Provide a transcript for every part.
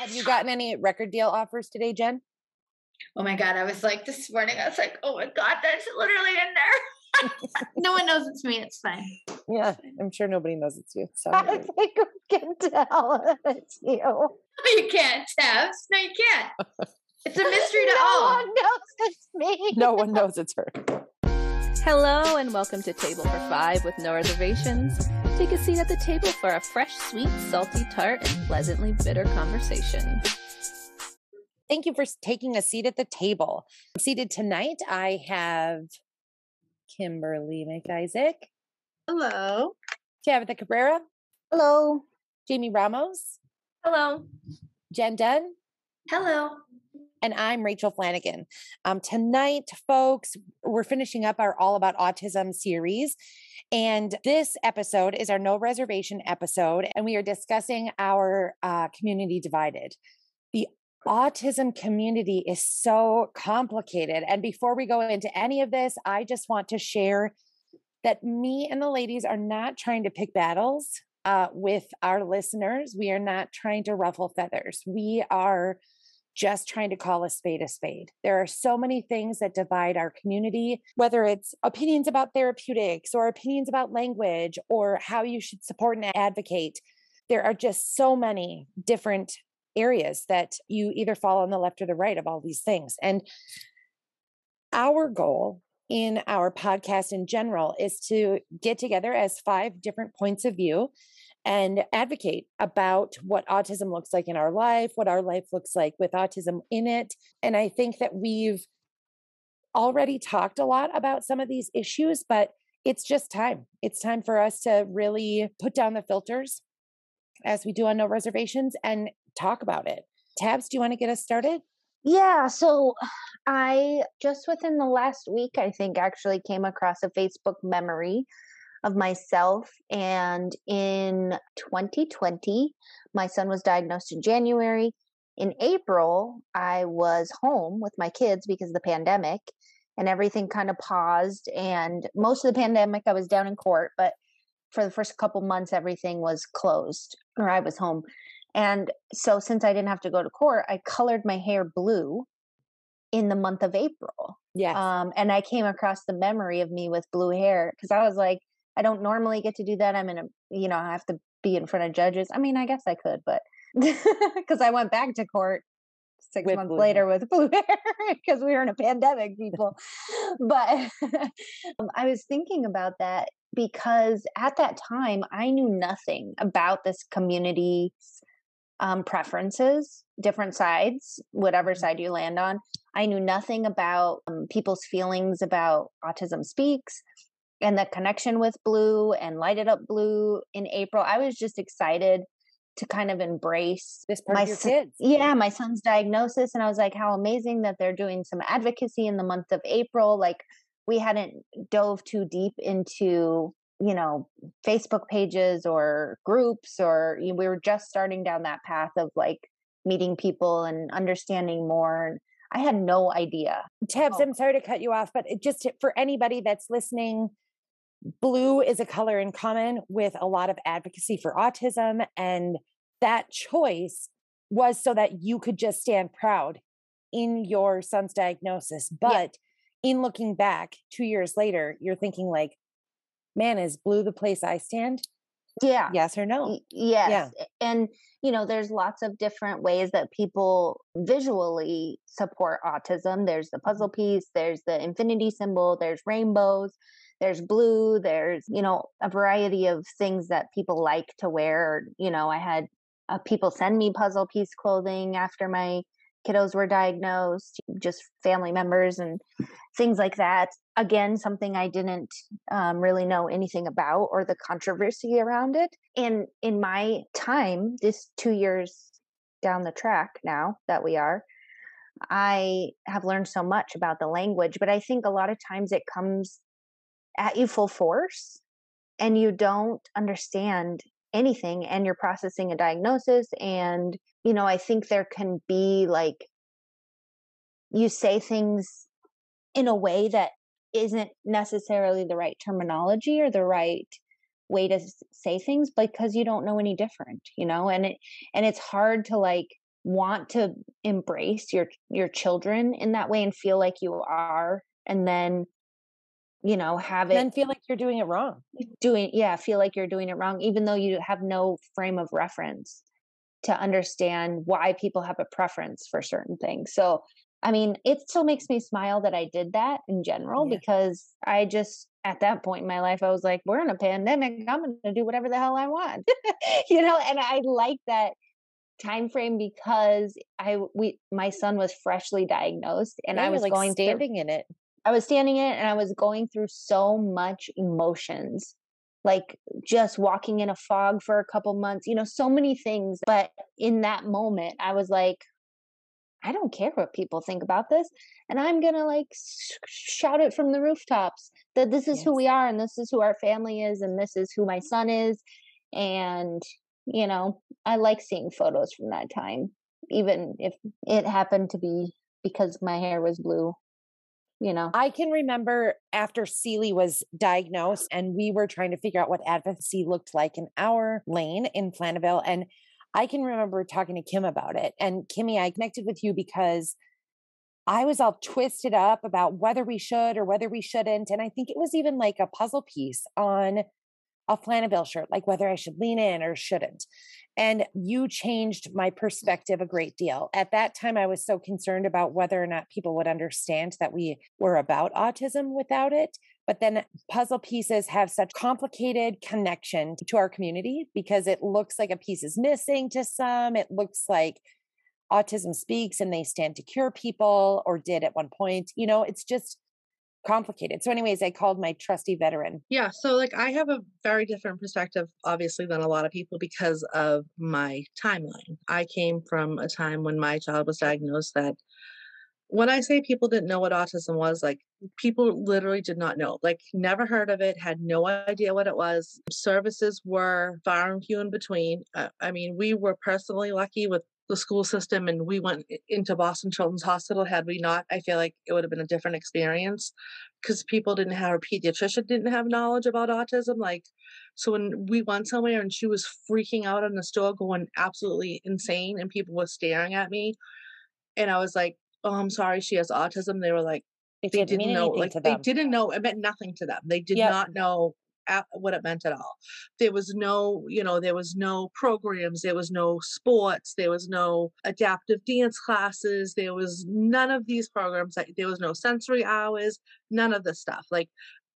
Have you gotten any record deal offers today, Jen? Oh my God. I was like this morning, I was like, oh my God, that's literally in there. no one knows it's me. It's fine. Yeah, I'm sure nobody knows it's you. So I think we can tell it's you. No, you can't, Tabs. No, you can't. It's a mystery to no all. No one knows it's me. no one knows it's her. Hello, and welcome to Table for Five with No Reservations. Take a seat at the table for a fresh, sweet, salty tart, and pleasantly bitter conversation. Thank you for taking a seat at the table. Seated tonight, I have Kimberly McIsaac, Hello. Tabitha Cabrera, Hello. Jamie Ramos, Hello. Jen Dunn, Hello. And I'm Rachel Flanagan. Um, tonight, folks, we're finishing up our All About Autism series. And this episode is our No Reservation episode, and we are discussing our uh, community divided. The autism community is so complicated. And before we go into any of this, I just want to share that me and the ladies are not trying to pick battles uh, with our listeners. We are not trying to ruffle feathers. We are just trying to call a spade a spade. There are so many things that divide our community, whether it's opinions about therapeutics or opinions about language or how you should support and advocate. There are just so many different areas that you either fall on the left or the right of all these things. And our goal in our podcast in general is to get together as five different points of view and advocate about what autism looks like in our life, what our life looks like with autism in it. And I think that we've already talked a lot about some of these issues, but it's just time. It's time for us to really put down the filters as we do on No Reservations and talk about it. Tabs, do you want to get us started? Yeah, so I just within the last week, I think, actually came across a Facebook memory of myself. And in 2020, my son was diagnosed in January. In April, I was home with my kids because of the pandemic and everything kind of paused. And most of the pandemic, I was down in court, but for the first couple months, everything was closed or I was home. And so, since I didn't have to go to court, I colored my hair blue in the month of April. Yes. Um, and I came across the memory of me with blue hair because I was like, I don't normally get to do that. I'm in a, you know, I have to be in front of judges. I mean, I guess I could, but because I went back to court six With months later hair. with blue hair because we were in a pandemic, people. but um, I was thinking about that because at that time I knew nothing about this community's um, preferences, different sides, whatever Mm-hmm. side you land on. I knew nothing about um, people's feelings about Autism Speaks and the connection with Blue and Light It Up Blue in April. I was just excited to kind of embrace this part my of your son- kids. yeah, my son's diagnosis. And I was like, how amazing that they're doing some advocacy in the month of April. Like, we hadn't dove too deep into, you know, Facebook pages or groups, or you know, we were just starting down that path of like meeting people and understanding more. And I had no idea. Tabs, Oh. I'm sorry to cut you off, but it just for anybody that's listening, blue is a color in common with a lot of advocacy for autism. And that choice was so that you could just stand proud in your son's diagnosis. But in looking back two years later, you're thinking, like, man, is blue the place I stand? Yeah. Yes or no? Yes. And, you know, there's lots of different ways that people visually support autism. There's the puzzle mm-hmm. piece, there's the infinity symbol, there's rainbows, there's blue, there's, you know, a variety of things that people like to wear. You know, I had uh, people send me puzzle piece clothing after my kiddos were diagnosed, just family members and things like that. Again, something I didn't um, really know anything about or the controversy around it. And in my time, this two years down the track now that we are, I have learned so much about the language, but I think a lot of times it comes at you full force and you don't understand anything and you're processing a diagnosis. And, you know, I think there can be like, you say things in a way that isn't necessarily the right terminology or the right way to say things because you don't know any different you know and it and it's hard to like want to embrace your your children in that way and feel like you are and then you know have it then feel like you're doing it wrong. doing yeah feel like you're doing it wrong even though you have no frame of reference to understand why people have a preference for certain things. So i mean it still makes me smile that i did that in general yeah. because i just at that point in my life i was like we're in a pandemic. I'm going to do whatever the hell i want. You know and i like that time frame because i we my son was freshly diagnosed and yeah, i was like going standing through, in it I was standing in it and I was going through so much emotions, like just walking in a fog for a couple months, you know, so many things. But in that moment, I was like, I don't care what people think about this. And I'm going to like shout it from the rooftops that this is yes. who we are and this is who our family is and this is who my son is. And, you know, I like seeing photos from that time, even if it happened to be because my hair was blue you know? I can remember after Seely was diagnosed and we were trying to figure out what advocacy looked like in our lane in Flanaville and i can remember talking to kim about it and kimmy i connected with you because i was all twisted up about whether we should or whether we shouldn't and i think it was even like a puzzle piece on a Flanaville shirt, like whether I should lean in or shouldn't. And you changed my perspective a great deal. At that time, I was so concerned about whether or not people would understand that we were about autism without it. But then puzzle pieces have such complicated connection to our community because it looks like a piece is missing to some. It looks like autism speaks and they stand to cure people or did at one point. You know, it's just complicated. So, anyways, I called my trusty veteran. Yeah. So, like, I have a very different perspective, obviously, than a lot of people because of my timeline. I came from a time when my child was diagnosed that when I say people didn't know what autism was, like people literally did not know, like never heard of it, had no idea what it was. Services were far and few in between. Uh, I mean, we were personally lucky with the school system and we went into Boston Children's Hospital. Had we not, I feel like it would have been a different experience because people didn't have, a pediatrician didn't have knowledge about autism. Like, so when we went somewhere and she was freaking out in the store, going absolutely insane, and people were staring at me, and I was like, "Oh, I'm sorry, she has autism." They were like, it they didn't know, like they didn't know. It meant nothing to them. They did yep. not know what it meant at all. There was no, you know, there was no programs, there was no sports, there was no adaptive dance classes, there was none of these programs. There was no sensory hours, none of this stuff. Like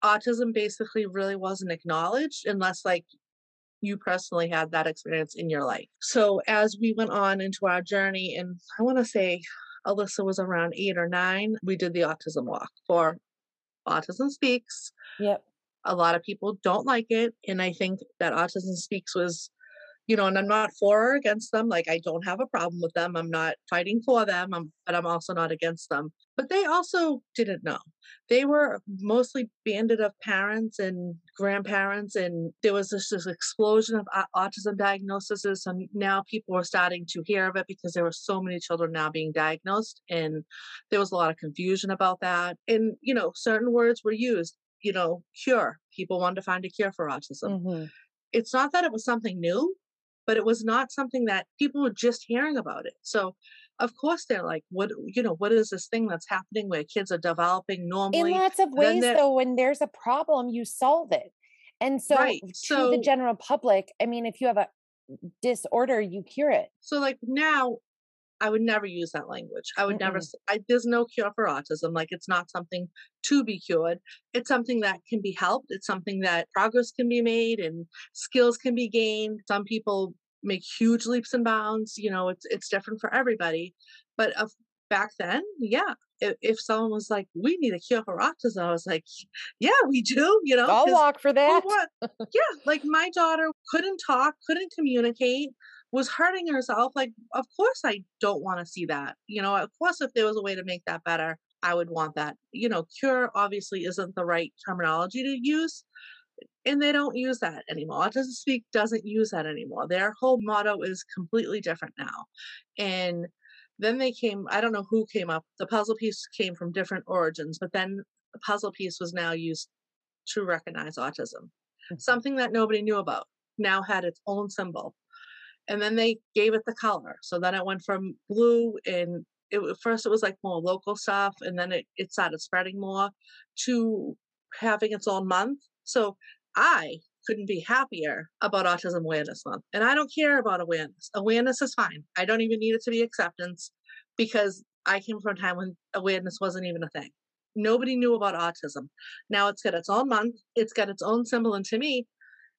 autism basically really wasn't acknowledged unless like you personally had that experience in your life. So as we went on into our journey, and I want to say Alyssa was around eight or nine, we did the autism walk for Autism Speaks. Yep a lot of people don't like it and i think that autism speaks was you know and i'm not for or against them like i don't have a problem with them i'm not fighting for them I'm, but i'm also not against them. But they also didn't know. They were mostly banded of parents and grandparents and there was this, this explosion of autism diagnoses and now people were starting to hear of it because there were so many children now being diagnosed and there was a lot of confusion about that and you know certain words were used you know, cure. People wanted to find a cure for autism. Mm-hmm. It's not that it was something new, but it was not something that people were just hearing about it. So, of course, they're like, what, you know, what is this thing that's happening where kids are developing normally? In lots of ways, though, when there's a problem, you solve it. And so, right. to so, the general public, I mean, if you have a disorder, you cure it. So, like now, I would never use that language. I would mm never. I, there's no cure for autism. Like it's not something to be cured. It's something that can be helped. It's something that progress can be made and skills can be gained. Some people make huge leaps and bounds. You know, it's it's different for everybody. But back then, yeah, if, if, someone was like, "We need a cure for autism," I was like, "Yeah, we do." You know, I'll walk for that. yeah, like my daughter couldn't talk, couldn't communicate was hurting herself like of course i don't want to see that you know of course if there was a way to make that better i would want that you know cure obviously isn't the right terminology to use and they don't use that anymore autism speak doesn't use that anymore their whole motto is completely different now and then they came i don't know who came up the puzzle piece came from different origins but then the puzzle piece was now used to recognize autism mm-hmm. something that nobody knew about now had its own symbol and then they gave it the color. So then it went from blue and it first it was like more local stuff, and then it it started spreading more to having its own month. So I couldn't be happier about Autism Awareness Month. And I don't care about awareness. Awareness is fine. I don't even need it to be acceptance because I came from a time when awareness wasn't even a thing. Nobody knew about autism. Now it's got its own month, it's got its own symbol. And to me,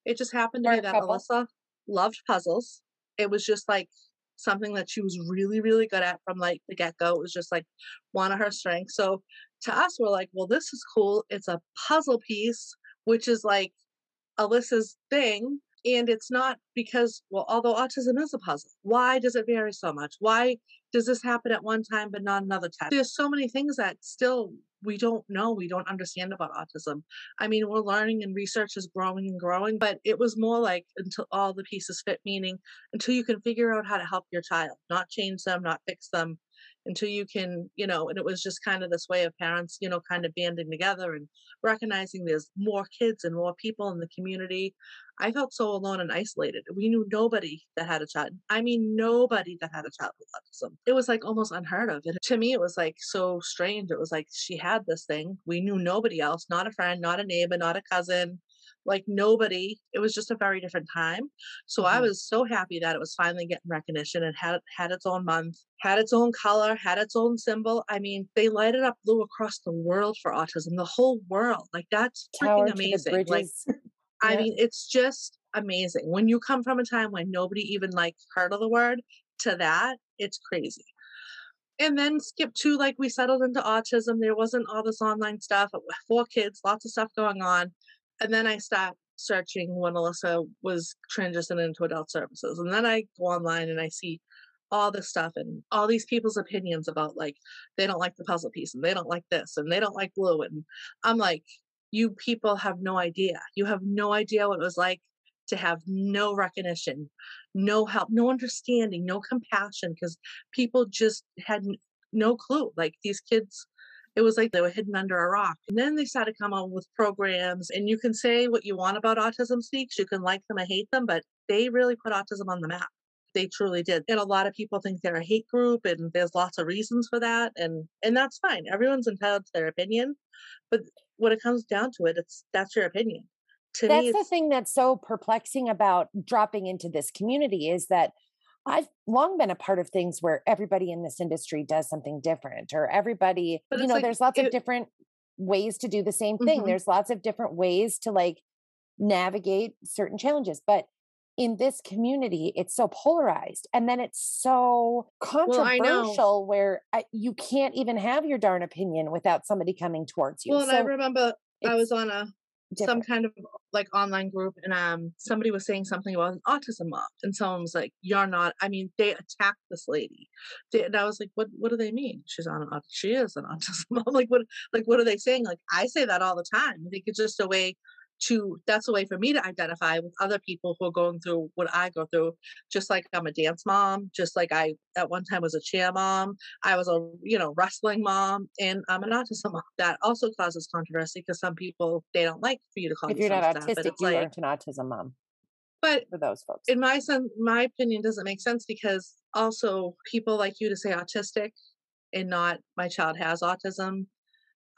it just happened to be that. Alyssa loved puzzles. It was just like something that she was really, really good at from like the get go. It was just like one of her strengths. So to us, we're like, well, this is cool. It's a puzzle piece, which is like Alyssa's thing. And it's not because, well, although autism is a puzzle, why does it vary so much? Why does this happen at one time but not another time? There's so many things that still we don't know, we don't understand about autism. I mean, we're learning and research is growing and growing, but it was more like until all the pieces fit, meaning until you can figure out how to help your child, not change them, not fix them, until you can, you know, and it was just kind of this way of parents, you know, kind of banding together and recognizing there's more kids and more people in the community. I felt so alone and isolated. We knew nobody that had a child. I mean, nobody that had a child with autism. It was like almost unheard of. And to me, it was like so strange. It was like she had this thing. We knew nobody else, not a friend, not a neighbor, not a cousin, like nobody it was just a very different time so mm-hmm. i was so happy that it was finally getting recognition and had had its own month had its own color had its own symbol i mean they lighted up blue across the world for autism the whole world like that's Tower freaking amazing like i mean it's just amazing when you come from a time when nobody even like heard of the word to that it's crazy. And then skip to like we settled into autism there wasn't all this online stuff four kids lots of stuff going on and then I stopped searching when Alyssa was transitioning into adult services. And then I go online and I see all this stuff and all these people's opinions about like they don't like the puzzle piece and they don't like this and they don't like blue. And I'm like, you people have no idea. You have no idea what it was like to have no recognition, no help, no understanding, no compassion because people just had no clue. Like these kids it was like they were hidden under a rock. And then they started coming out with programs, and you can say what you want about Autism Speaks. You can like them or hate them, but they really put autism on the map. They truly did. And a lot of people think they're a hate group, and there's lots of reasons for that. And and that's fine. Everyone's entitled to their opinion. But when it comes down to it, it's that's your opinion. To that's me, the thing that's so perplexing about dropping into this community is that I've long been a part of things where everybody in this industry does something different, or everybody, but you know, like, there's lots it, of different ways to do the same thing. Mm-hmm. There's lots of different ways to like navigate certain challenges. But in this community, it's so polarized. And then it's so controversial well, where I, you can't even have your darn opinion without somebody coming towards you. Well, so I remember I was on a Different. some kind of like online group and um somebody was saying something about an autism mom and someone was like you're not i mean they attacked this lady. They, and i was like what what do they mean? She's on an she is an autism mom like what like what are they saying? Like i say that all the time. I think it's just a way to that's a way for me to identify with other people who are going through what I go through. Just like I'm a dance mom, just like I at one time was a cheer mom, I was a you know wrestling mom, and I'm an autism mom. That also causes controversy because some people they don't like for you to call. If you're not autistic, you like, aren't an autism mom. But for those folks, in my son, my opinion doesn't make sense because also people like you to say autistic and not my child has autism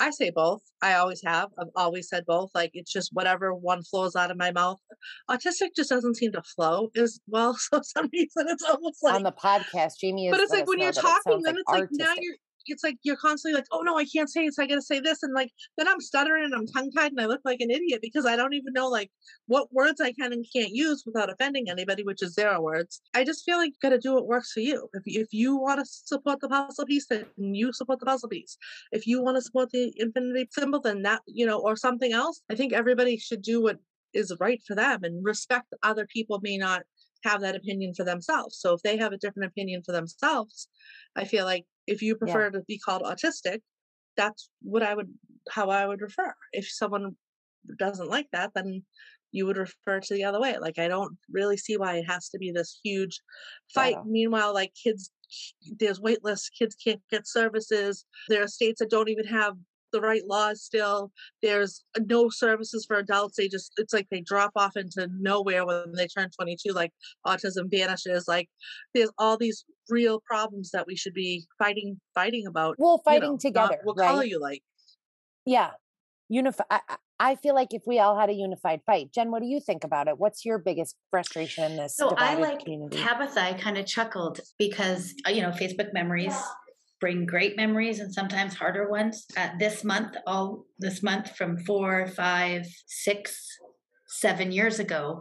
I say both. I always have. I've always said both. Like it's just whatever one flows out of my mouth. Autistic just doesn't seem to flow as well. So some reason it's almost like on the podcast, Jamie. but it's like when you're talking, then it's like now you're it's like you're constantly like, oh no, I can't say so I gotta say this, and like then I'm stuttering and I'm tongue tied and I look like an idiot because I don't even know like what words I can and can't use without offending anybody, which is zero words. I just feel like you gotta do what works for you. If if you want to support the puzzle piece, then you support the puzzle piece. If you want to support the infinity symbol, then that you know, or something else. I think everybody should do what is right for them and respect other people may not have that opinion for themselves. So if they have a different opinion for themselves, I feel like if you prefer yeah. to be called autistic, that's what I would how I would refer. If someone doesn't like that, then you would refer to the other way. Like I don't really see why it has to be this huge fight. Meanwhile, like kids there's wait lists, kids can't get services. There are states that don't even have the right laws still. There's no services for adults. They just it's like they drop off into nowhere when they turn 22. Like autism vanishes. Like there's all these real problems that we should be fighting fighting about. Well, you fighting know, not together, What right? color you like? Yeah. Unify. I, I- I feel like if we all had a unified fight, Jen, what do you think about it? What's your biggest frustration in this So I like community? Tabitha. I kind of chuckled because uh, you know Facebook memories bring great memories and sometimes harder ones. Uh, this month, all this month from four, five, six, seven years ago,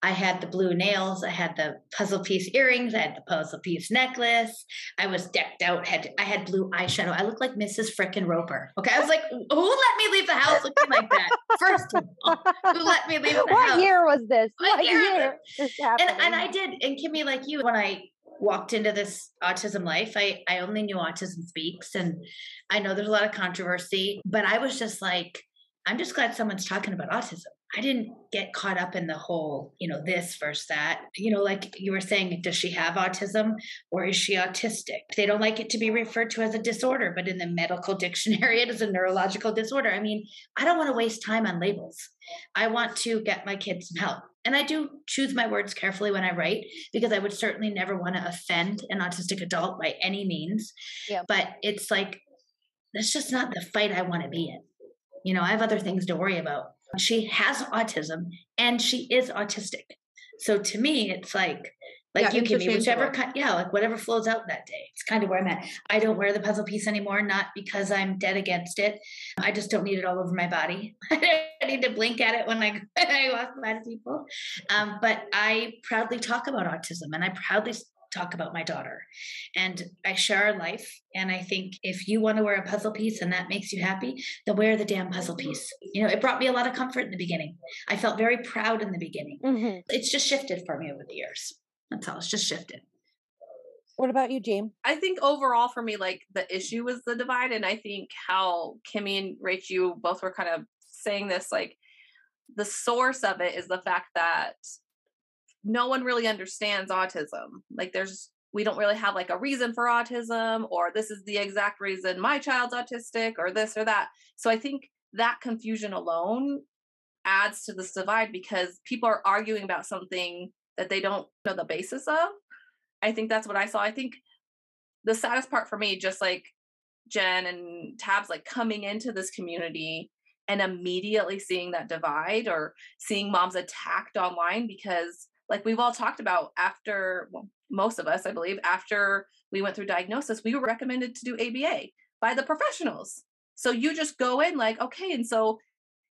I had the blue nails. I had the puzzle piece earrings. I had the puzzle piece necklace. I was decked out. Had I had blue eyeshadow. I looked like Mrs. Frickin' Roper. Okay, I was like, who let me leave the house looking like that? First of all, who let me leave the house? what house? year was this? What What, year year? is and and? I did. And Kimmy, like you, when I walked into this autism life, I I only knew autism speaks, and I know there's a lot of controversy, but I was just like, I'm just glad someone's talking about autism. I didn't get caught up in the whole, you know, this versus that. You know, like you were saying, does she have autism or is she autistic? They don't like it to be referred to as a disorder, but in the medical dictionary, it is a neurological disorder. I mean, I don't want to waste time on labels. I want to get my kids some help. And I do choose my words carefully when I write because I would certainly never want to offend an autistic adult by any means. Yep. But it's like, that's just not the fight I want to be in. You know, I have other things to worry about. She has autism and she is autistic. So to me, it's like, like Yeah, you, Kimmy, whichever interchangeable. kind, yeah, like whatever flows out that day. It's kind of where I'm at. I don't wear the puzzle piece anymore, not because I'm dead against it. I just don't need it all over my body. I need to blink at it when I, when I walk by people. Um, but I proudly talk about autism and I proudly talk about my daughter. And I share our life. And I think if you want to wear a puzzle piece and that makes you happy, then wear the damn puzzle piece. You know, it brought me a lot of comfort in the beginning. I felt very proud in the beginning. Mhm. It's just shifted for me over the years. That's all. It's just shifted. what about you, James? I think overall for me, like the issue was the divide, and I think how Kimmy and Rach, you both were kind of saying this, like the source of it is the fact that no one really understands autism. Like there's we don't really have like a reason for autism, or this is the exact reason my child's autistic, or this or that. So I think that confusion alone adds to this divide because people are arguing about something that they don't know the basis of. I think that's what I saw. I think the saddest part for me, just like Jen and Tabs, like coming into this community and immediately seeing that divide or seeing moms attacked online because, like we've all talked about, after well, most of us, I believe, after we went through diagnosis, we were recommended to do ABA by the professionals. So you just go in like, okay, and so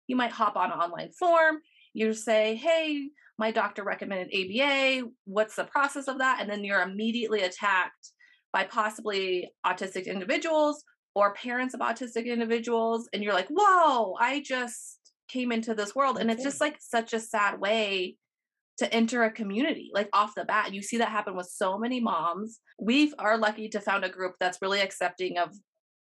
you might hop on an online form. You say, hey, my doctor recommended ABA. What's the process of that? And then you're immediately attacked by possibly autistic individuals or parents of autistic individuals. And you're like, whoa, I just came into this world. And it's mm-hmm. just like such a sad way to enter a community, like off the bat. You see that happen with so many moms. We are lucky to found a group that's really accepting of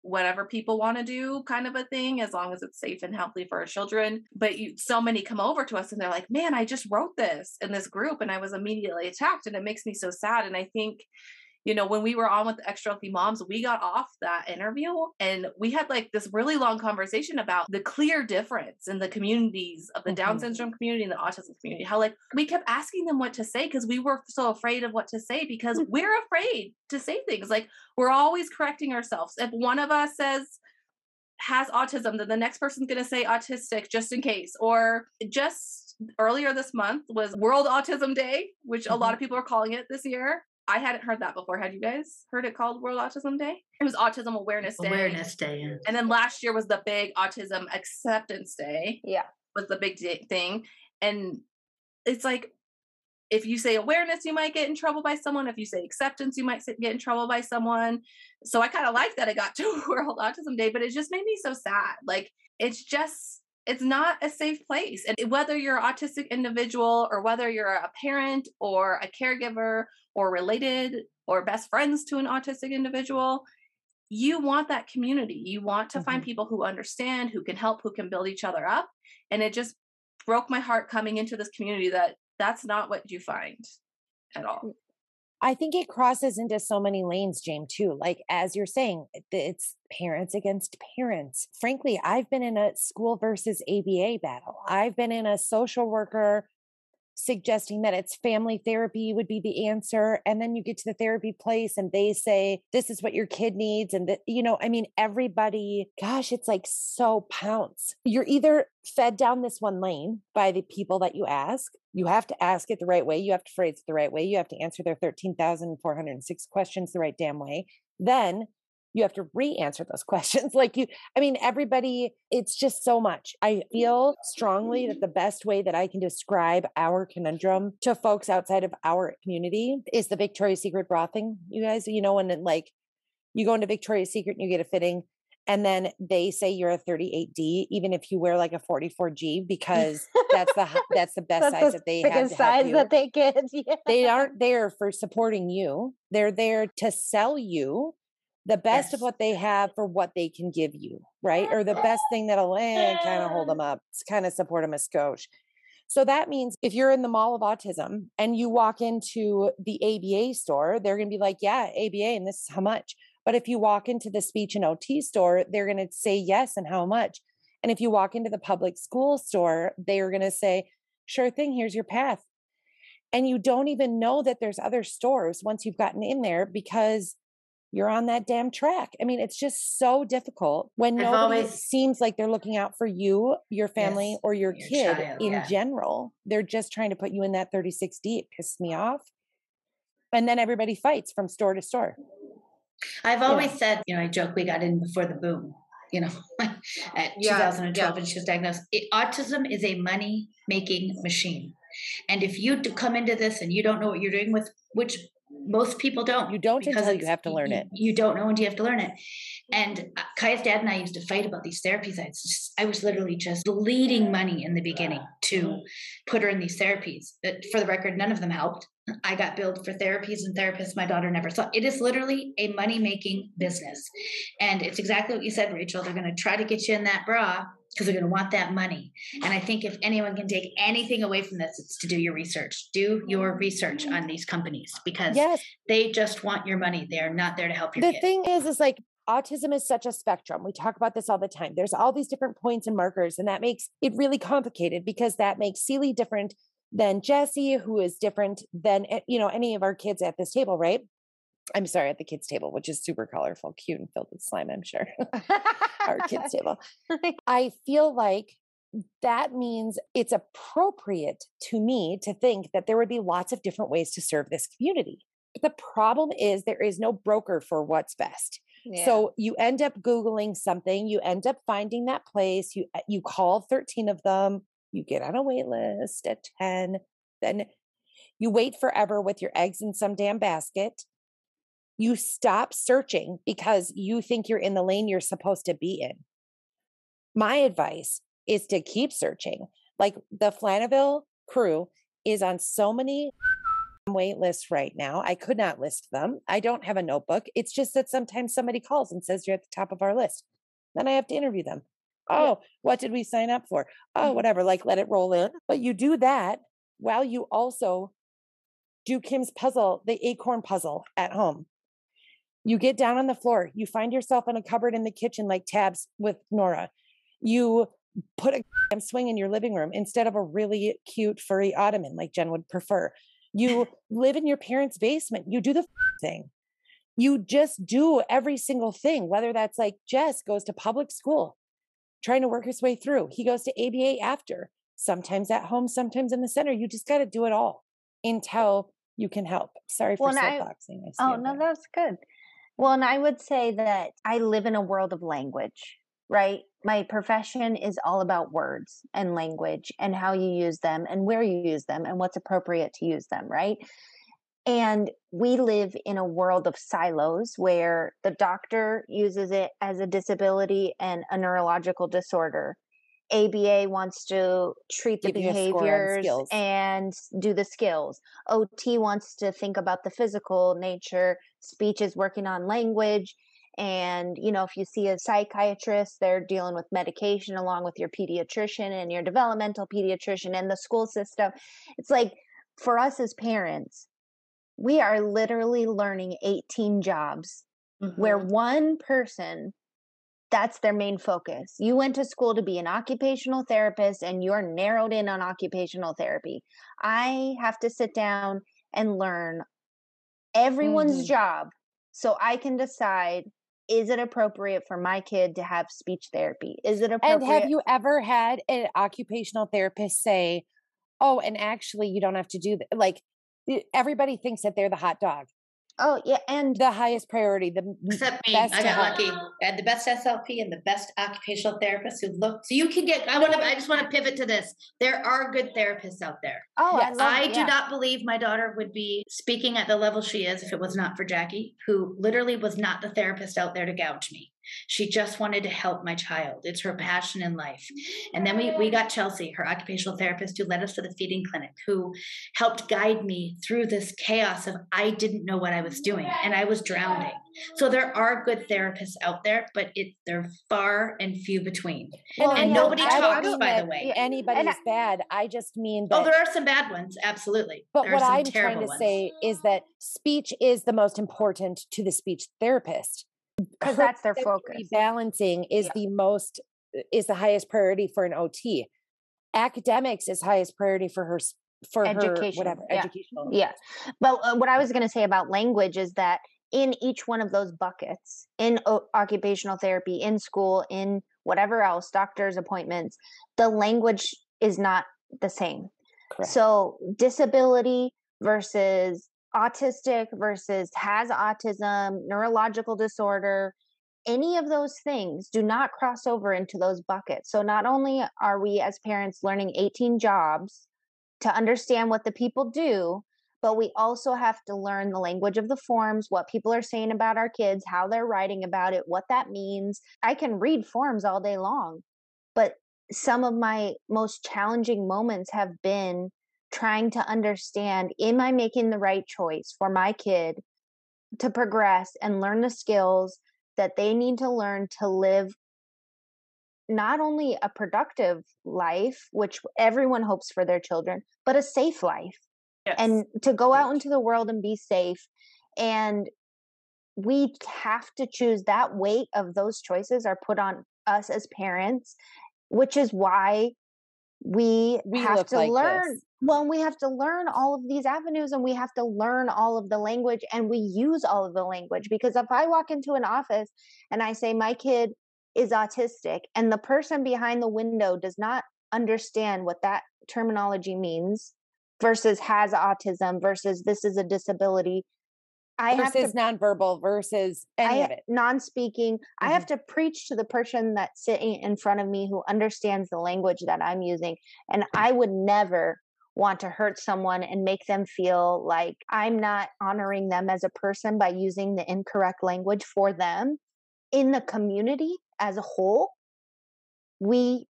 whatever people want to do kind of a thing as long as it's safe and healthy for our children but you so many come over to us and they're like man i just wrote this in this group and i was immediately attacked and it makes me so sad and i think you know when we were on with the extra healthy moms we got off that interview and we had like this really long conversation about the clear difference in the communities of the down Mhm. syndrome community and the autism community how like we kept asking them what to say because we were so afraid of what to say because we're afraid to say things like we're always correcting ourselves. If one of us says has autism then the next person's going to say autistic just in case or just earlier this month was world autism day which a lot of people are calling it this year i hadn't heard that before. Had you guys heard it called world autism day? It was autism awareness day. Awareness Day. yeah. and then last year was the big autism acceptance day. Yeah. was the big di- thing. And it's like if you say awareness you might get in trouble by someone. If you say acceptance you might get in trouble by someone. So i kind of like that i got to world autism day but it just made me so sad. Like it's just it's not a safe place. And whether you're an autistic individual or whether you're a parent or a caregiver or related or best friends to an autistic individual you want that community. You want to find mm-hmm. people who understand who can help who can build each other up. And it just broke my heart coming into this community that that's not what you find at all I think it crosses into so many lanes, James, too. Like, as you're saying, it's parents against parents. Frankly, I've been in a school versus ABA battle. I've been in a social worker suggesting that it's family therapy would be the answer and then you get to the therapy place and they say this is what your kid needs and that you know i mean everybody gosh it's like so pounce. You're either fed down this one lane by the people that you ask you have to ask it the right way you have to phrase it the right way you have to answer their 13,406 questions the right damn way then you have to re-answer those questions like you i mean everybody it's just so much i feel strongly that mm-hmm. the best way that i can describe our conundrum to folks outside of our community is the victoria's secret brothing you guys you know when like you go into victoria's secret and you get a fitting and then they say you're a 38D, even if you wear like a 44G, because that's the that's the best That's size the that they have. size that they get. Yeah. they aren't there for supporting you. They're there to sell you the best of what they have for what they can give you, right? Or the best thing that'll eh, kind of hold them up, kind of support them a skosh. So that means if you're in the mall of autism and you walk into the ABA store, they're going to be like, yeah, ABA, and this is how much. But if you walk into the speech and OT store, they're going to say yes and how much. And if you walk into the public school store, they're going to say, sure thing, here's your path. And you don't even know that there's other stores once you've gotten in there because you're on that damn track. I mean, it's just so difficult when I've nobody always- seems like they're looking out for you, your family, Yes, or your, your kid child, in yeah. general. They're just trying to put you in that 36D. It pissed me off. And then everybody fights from store to store. I've always said, you know, I joke we got in before the boom, you know, at Yeah, 2012 yeah. when she was diagnosed. It, autism is a money making machine. And if you come into this and you don't know what you're doing with, which most people don't, You don't because you have to learn it. You don't know until you have to learn it. And uh, Kaya's dad and I used to fight about these therapies. I was, just, I was literally just bleeding money in the beginning to put her in these therapies. But for the record, none of them helped. I got billed for therapies and therapists my daughter never saw. It is literally a money making business. And it's exactly what you said, Rachel. They're going to try to get you in that bra because they're going to want that money. And I think if anyone can take anything away from this, it's to do your research. Do your research on these companies because Yes. they just want your money. They're not there to help you. the kid. thing is is like autism is such a spectrum we talk about this all the time there's all these different points and markers and that makes it really complicated because that makes Celie different than Jesse who is different than eh, you know any of our kids at this table right i'm sorry at the kids table which is super colorful cute and filled with slime i'm sure our kids table i feel like that means it's appropriate to me to think that there would be lots of different ways to serve this community but the problem is there is no broker for what's best Yeah. so you end up googling something, you end up finding that place, you uh, you call 13 of them, you get on a wait list at 10, then you wait forever with your eggs in some damn basket. You stop searching because you think you're in the lane you're supposed to be in. My advice is to keep searching. Like the Flanaville crew is on so many wait lists right now. I could not list them. I don't have a notebook. It's just that sometimes somebody calls and says you're at the top of our list. Then I have to interview them. Oh, what did we sign up for? Oh, Mhm. whatever, like let it roll in. But you do that while you also do Kim's puzzle, the acorn puzzle at home. You get down on the floor, you find yourself in a cupboard in the kitchen like tabs with Nora. You put a swing in your living room instead of a really cute furry ottoman like Jen would prefer. You live in your parents' basement. You do the thing. You just do every single thing, whether that's like Jess goes to public school, trying to work his way through. He goes to ABA after, sometimes at home, sometimes in the center. You just got to do it all until you can help. Sorry for Well, soapboxing. Oh, no, there. that's good. Well, and I would say that I live in a world of language, right? My profession is all about words and language and how you use them and where you use them and what's appropriate to use them, right? And we live in a world of silos where the doctor uses it as a disability and a neurological disorder. ABA wants to treat the Give you a score on behaviors skills. and do the skills. OT wants to think about the physical nature. Speech is working on language. And, you know, if you see a psychiatrist, they're dealing with medication along with your pediatrician and your developmental pediatrician and the school system. It's like for us as parents, we are literally learning 18 jobs where Mhm. one person that's their main focus. You went to school to be an occupational therapist and you're narrowed in on occupational therapy. I have to sit down and learn everyone's Mhm. job so I can decide is it appropriate for my kid to have speech therapy? Is it appropriate? And have you ever had an occupational therapist say, "Oh, and actually, you don't have to do that"? Like everybody thinks that they're the hot dog, oh, yeah. And the highest priority, the Except me, best I got lucky. I had the best SLP and the best occupational therapist who looked. So you can get. I want to. I just want to pivot to this. There are good therapists out there. oh, I Yes. love I it, do yeah. not believe my daughter would be speaking at the level she is if it was not for Jackie, who literally was not the therapist out there to gouge me. She just wanted to help my child. It's her passion in life. And then we we got Chelsea, her occupational therapist, who led us to the feeding clinic, who helped guide me through this chaos of I didn't know what I was doing and I was drowning. So there are good therapists out there, but it they're far and few between. Well, I and don't- nobody I don't talks, by the way. Anybody's bad. I just mean oh, that. Oh, there are some bad ones, absolutely. But There are what some I'm trying to ones. say is that speech is the most important to the speech therapist. Because that's their focus. Balancing is Yeah. the most is the highest priority for an OT. Academics is highest priority for her for her Education, whatever yeah. educational. Yeah. But uh, what I was going to say about language is that in each one of those buckets, in o- occupational therapy, in school, in whatever else, doctor's appointments, the language is not the same. Correct. So disability versus autistic versus has autism, neurological disorder, any of those things do not cross over into those buckets. So not only are we as parents learning 18 jobs to understand what the people do, but we also have to learn the language of the forms, what people are saying about our kids, how they're writing about it, what that means. I can read forms all day long, but some of my most challenging moments have been trying to understand am I making the right choice for my kid to progress and learn the skills that they need to learn to live not only a productive life, which everyone hopes for their children, but a safe life Yes. and to go out into the world and be safe. And we have to choose that weight of those choices are put on us as parents, which is why we, We have to like learn. this. Well, we have to learn all of these avenues and we have to learn all of the language and we use all of the language. Because if I walk into an office and I say, my kid is autistic, and the person behind the window does not understand what that terminology means versus has autism versus this is a disability, I have to versus nonverbal versus any I, of it. non-speaking i Mhm. have to preach to the person that's sitting in front of me who understands the language that i'm using and i would never want to hurt someone and make them feel like i'm not honoring them as a person by using the incorrect language for them in the community as a whole we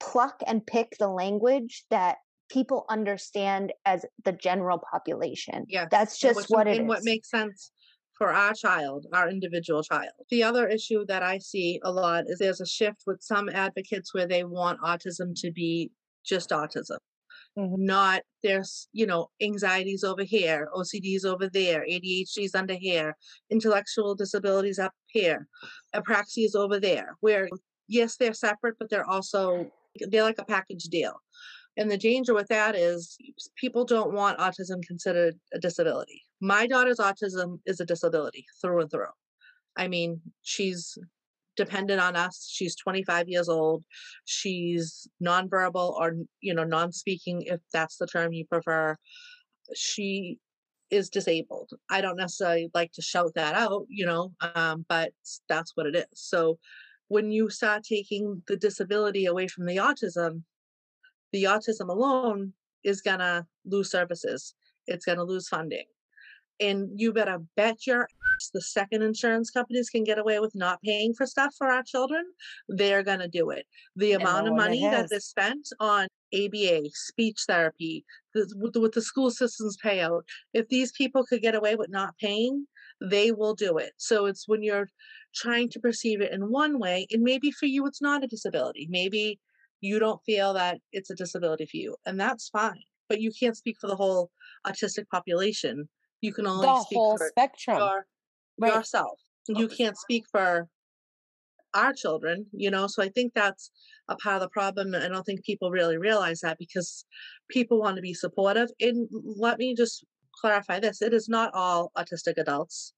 pluck and pick the language that people understand as the general population Yeah, that's just what it and what is. makes sense for our child, our individual child. The other issue that I see a lot is there's a shift with some advocates where they want autism to be just autism. Mhm. Not there's, you know, anxieties over here, OCDs over there, ADHDs under here, intellectual disabilities up here, apraxia is over there. Where yes, they're separate, but they're also they're like a package deal. And the danger with that is people don't want autism considered a disability. My daughter's autism is a disability through and through. I mean, she's dependent on us. She's 25 years old. She's nonverbal or, you know, non-speaking, if that's the term you prefer. She is disabled. I don't necessarily like to shout that out, you know, um, but that's what it is. So when you start taking the disability away from the autism, the autism alone is going to lose services. It's going to lose funding. And you better bet your ass the second insurance companies can get away with not paying for stuff for our children, they're going to do it. The amount no of money that has. spent on ABA, speech therapy, with, the, with the school systems payout, if these people could get away with not paying, they will do it. So it's when you're trying to perceive it in one way, and maybe for you it's not a disability. Maybe you don't feel that it's a disability for you, and that's fine. But you can't speak for the whole autistic population You can only the speak whole for spectrum. your, Right. yourself. You can't speak for our children, you know. So I think that's a part of the problem. and I don't think people really realize that because people want to be supportive. And let me just clarify this it is not all autistic adults.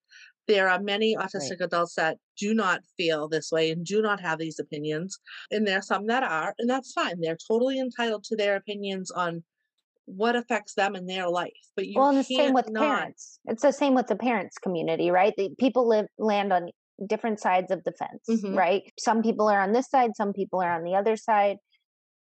There are many autistic adults that do not feel this way and do not have these opinions. And there are some that are, and that's fine. They're totally entitled to their opinions on what affects them in their life. But you well, and the same with not- parents. It's the same with the parents community, right? The people live land on different sides of the fence, Mhm. right? Some people are on this side, some people are on the other side.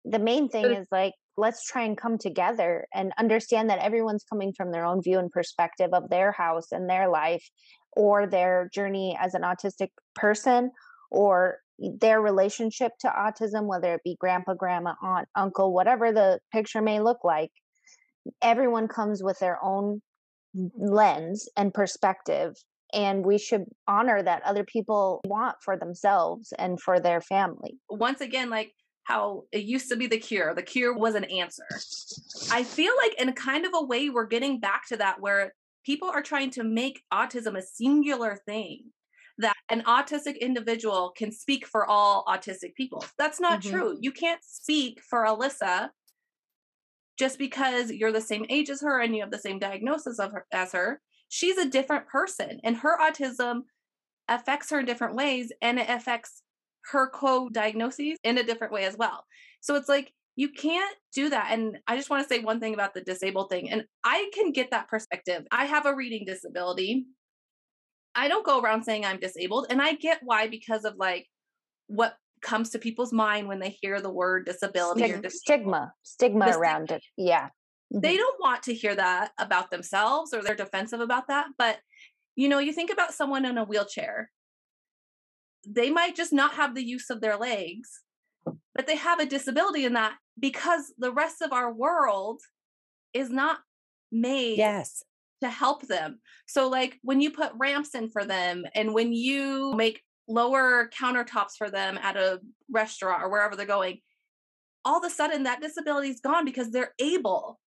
The main thing if- is like let's try and come together and understand that everyone's coming from their own view and perspective of their house and their life or their journey as an autistic person or their relationship to autism whether it be grandpa grandma aunt uncle whatever the picture may look like. Everyone comes with their own lens and perspective and we should honor that other people want for themselves and for their family. Once again like how it used to be the cure. The cure was an answer. I feel like in kind of a way we're getting back to that where people are trying to make autism a singular thing that an autistic individual can speak for all autistic people. That's not Mhm. true. You can't speak for alyssa just because you're the same age as her and you have the same diagnosis of her, as her. She's a different person and her autism affects her in different ways and it affects her co-diagnoses in a different way as well. So it's like you can't do that and i just want to say one thing about the disabled thing and i can get that perspective. I have a reading disability. I don't go around saying i'm disabled and i get why because of like what comes to people's mind when they hear the word disability or Stig- disabled stigma stigma The around it yeah Mhm. they don't want to hear that about themselves or they're defensive about that but you know you think about someone in a wheelchair they might just not have the use of their legs but they have a disability in that because the rest of our world is not made Yes. to help them. So, like when you put ramps in for them and when you make lower countertops for them at a restaurant or wherever they're going, all of a sudden that disability is gone because they're able.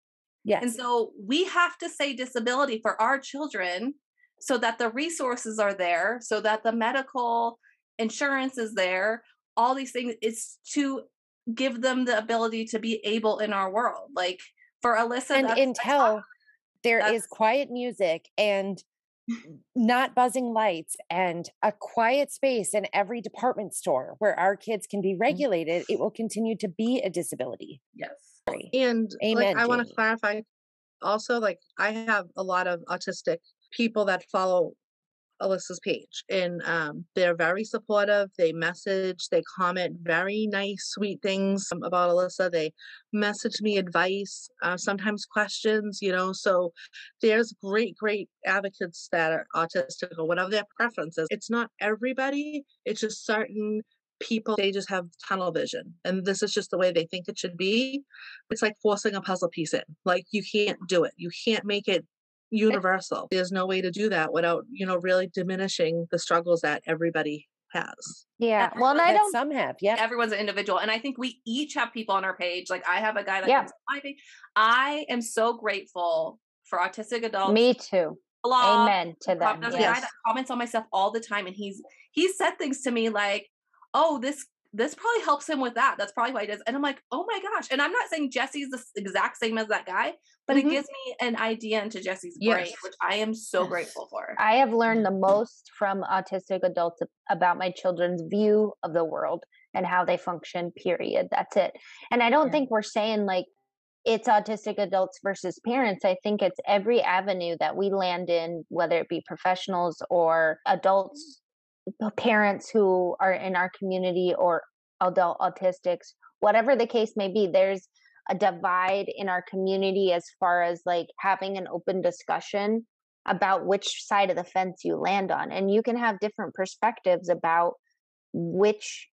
Yes. And so we have to say disability for our children so that the resources are there, so that the medical insurance is there, all these things is to give them the ability to be able in our world. Like for Alyssa, and until there is that's- quiet music and not buzzing lights and a quiet space in every department store where our kids can be mm. regulated, it will continue to be a disability. yes. And Amen, like I want to clarify also like I have a lot of autistic people that follow Alyssa's page and um they're very supportive. They message, they comment very nice, sweet things um, about Alyssa. They message me advice, uh, sometimes questions, you know. So there's great, great advocates that are autistic or whatever their preferences. It's not everybody, it's just certain people they just have tunnel vision and this is just the way they think it should be it's like forcing a puzzle piece in like you can't do it you can't make it universal there's no way to do that without you know really diminishing the struggles that everybody has yeah And well and i That don't some have, yeah. everyone's an individual and i think we each have people on our page like i have a guy that Yeah. comes on my page i am so grateful for autistic adults me too blog, amen to that. them there's a yes. guy that comments on my stuff all the time and he's he said things to me like oh this this probably helps him with that that's probably why he does and i'm like oh my gosh and i'm not saying jesse's the exact same as that guy but Mhm. it gives me an idea into jesse's brain which i am so Yes. grateful for I have learned the most from autistic adults about my children's view of the world and how they function, period. That's it. And I don't Yeah. think we're saying like it's autistic adults versus parents. I think it's every avenue that we land in, whether it be professionals or adults, parents who are in our community or adult autistics, whatever the case may be, there's a divide in our community as far as like having an open discussion about which side of the fence you land on and you can have different perspectives about which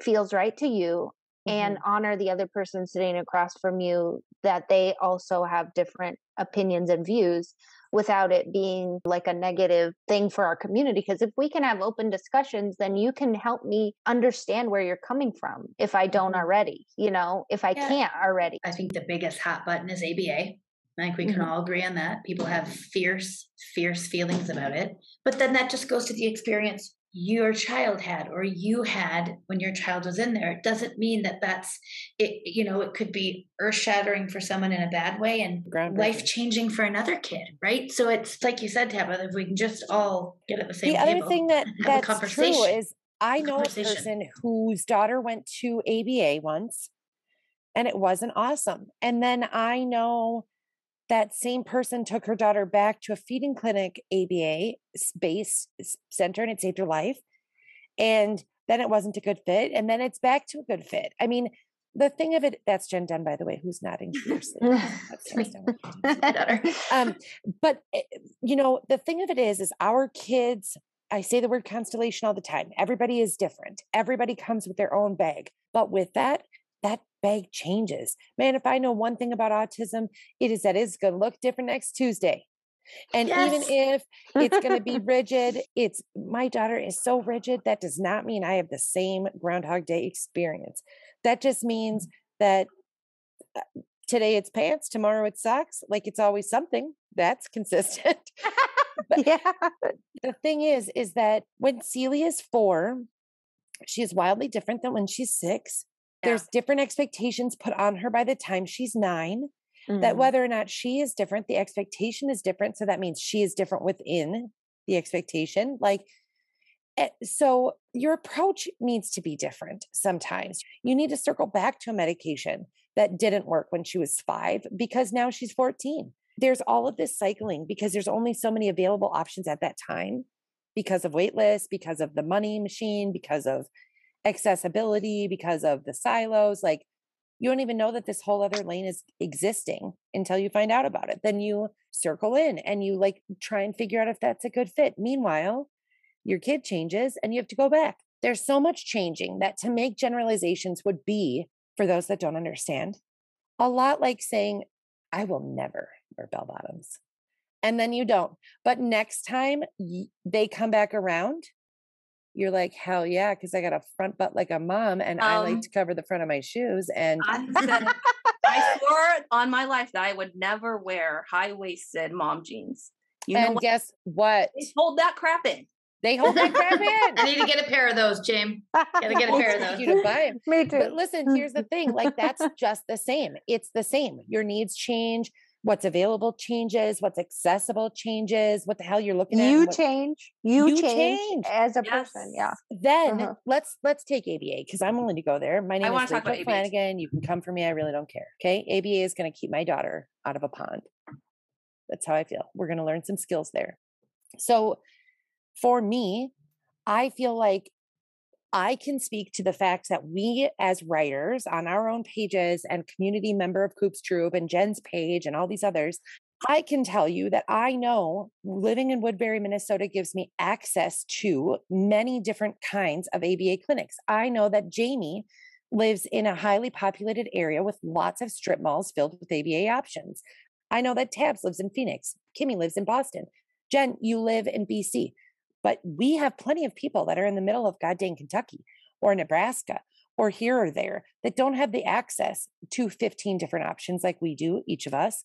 feels right to you and honor the other person sitting across from you that they also have different opinions and views without it being like a negative thing for our community because if we can have open discussions then you can help me understand where you're coming from if i don't Mhm. already you know if i Yeah. can't already I think the biggest hot button is ABA. I think we can Mhm. all agree on that. People have fierce, fierce feelings about it. But then that just goes to the experience your child had or you had when your child was in there. It doesn't mean that that's it, you know, it could be earth shattering for someone in a bad way and life changing for another kid, right? So it's like you said, Tabitha, if we can just all get at the same the other thing that and have a that's true conversation. is I know a person whose daughter went to ABA once and it wasn't awesome. And then I know that same person took her daughter back to a feeding clinic ABA base center and it saved her life. And then it wasn't a good fit. And then it's back to a good fit. I mean, the thing of it, that's Jen Dunn, by the way, who's nodding fiercely. Um but eh, you know the thing of it is is our kids i say the word constellation all the time everybody is different everybody comes with their own bag but with that that bag changes. Man if i know one thing about autism it is that it's going to look different next tuesday. And even if it's going to be rigid it's my daughter is so rigid that does not mean i have the same groundhog day experience. That just means that uh, today it's pants tomorrow it's socks like it's always something that's consistent. Yeah. the thing is is that when celia is four she is wildly different than when she's six Yeah. there's different expectations put on her by the time she's nine that Mm. whether or not she is different the expectation is different so that means she is different within the expectation like eh, so your approach needs to be different sometimes you need to circle back to a medication that didn't work when she was 5 because now she's 14 there's all of this cycling because there's only so many available options at that time because of wait lists because of the money machine because of accessibility because of the silos like you don't even know that this whole other lane is existing until you find out about it. Then you circle in and you like try and figure out if that's a good fit. Meanwhile, your kid changes and you have to go back. There's so much changing that to make generalizations would be, for those that don't understand, a lot like saying, I will never wear bell bottoms. And then you don't. But next time they come back around, you're like, hell yeah, because I got a front butt like a mom and I Um, like to cover the front of my shoes. And I I swore on my life that I would never wear high waisted mom jeans. You know what? guess what? They hold that crap in. They hold that crap in. I need to get a pair of those, James. Gotta get a pair of those. you to buy 'em. Me too. But listen, here's the thing like, that's just the same. It's the same. Your needs change. What's available changes. What's accessible changes. What the hell you're looking at. you and what- change. You, You change, change. as a person. Yeah. Then Uh-huh. let's let's take ABA because I'm willing to go there. My name wanna is Rachel ABA. Flanagan. You can come for me. I really don't care. Okay. ABA is going to keep my daughter out of a pond. That's how I feel. We're going to learn some skills there. So for me, I feel like I can speak to the fact that we as writers on our own pages and community member of Coops Troop and Jen's page and all these others, I can tell you that I know living in Woodbury, Minnesota gives me access to many different kinds of ABA clinics. I know that Jamie lives in a highly populated area with lots of strip malls filled with ABA options. I know that Tabs lives in Phoenix. Kimmy lives in Boston. Jen, you live in BC. But we have plenty of people that are in the middle of goddamn Kentucky or Nebraska or here or there that don't have the access to 15 different options like we do, each of us.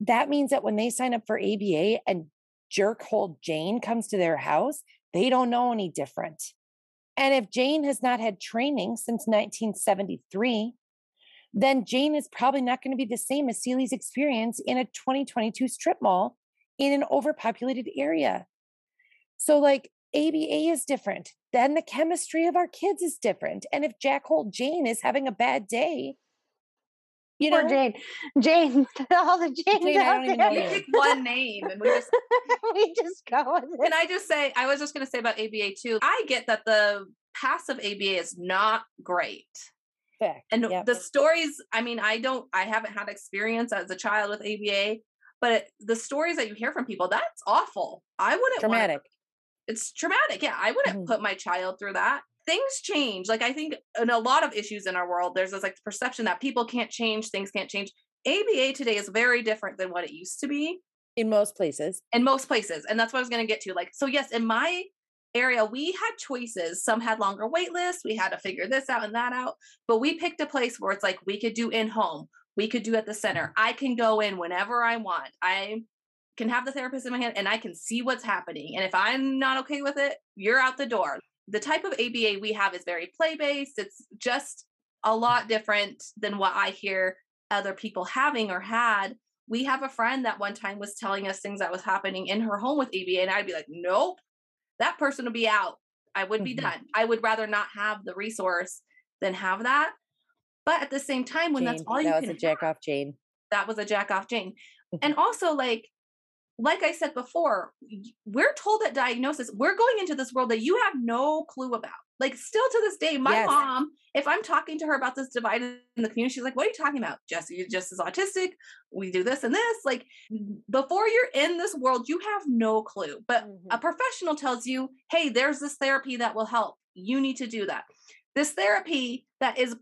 That means that when they sign up for ABA and jerkhold Jane comes to their house, they don't know any different. And if Jane has not had training since 1973, then Jane is probably not going to be the same as Celie's experience in a 2022 strip mall in an overpopulated area. So, like, ABA is different. Then the chemistry of our kids is different. And if Jack Jackhole Jane is having a bad day, you Poor know, Jane. Jane. All the Janes Jane, I out don't even there. know We you. pick one name and we just we just go with it. Can I just say, I was just going to say about ABA too. I get that the passive ABA is not great. fact. And Yep. the stories, I mean, I don't, I haven't had experience as a child with ABA, but the stories that you hear from people, that's awful. I wouldn't wanna- traumatic. It's traumatic. Yeah, I wouldn't Mhm. put my child through that. Things change. Like I think in a lot of issues in our world, there's this like perception that people can't change, things can't change. ABA today is very different than what it used to be in most places. in most places. And that's what I was going to get to. Like, so yes, in my area, we had choices. Some had longer wait lists. We had to figure this out and that out. But we picked a place where it's like we could do in home. we could do at the center. I can go in whenever I want. I can have the therapist in my hand and I can see what's happening. And if I'm not okay with it, you're out the door. The type of ABA we have is very play based. It's just a lot different than what I hear other people having or had. We have a friend that one time was telling us things that was happening in her home with ABA, and I'd be like, nope, that person will be out. I would be mm-hmm. done. I would rather not have the resource than have that. But at the same time, when Jane, that's all that you was a jack off Jane. That was a jack off Jane. and also like like I said before, we're told at diagnosis, we're going into this world that you have no clue about. Like, still to this day, my yes. mom, if I'm talking to her about this divide in the community, she's like, What are you talking about? Jesse you're just as autistic. We do this and this. Like, before you're in this world, you have no clue. But mm-hmm. a professional tells you, Hey, there's this therapy that will help. You need to do that. This therapy that is,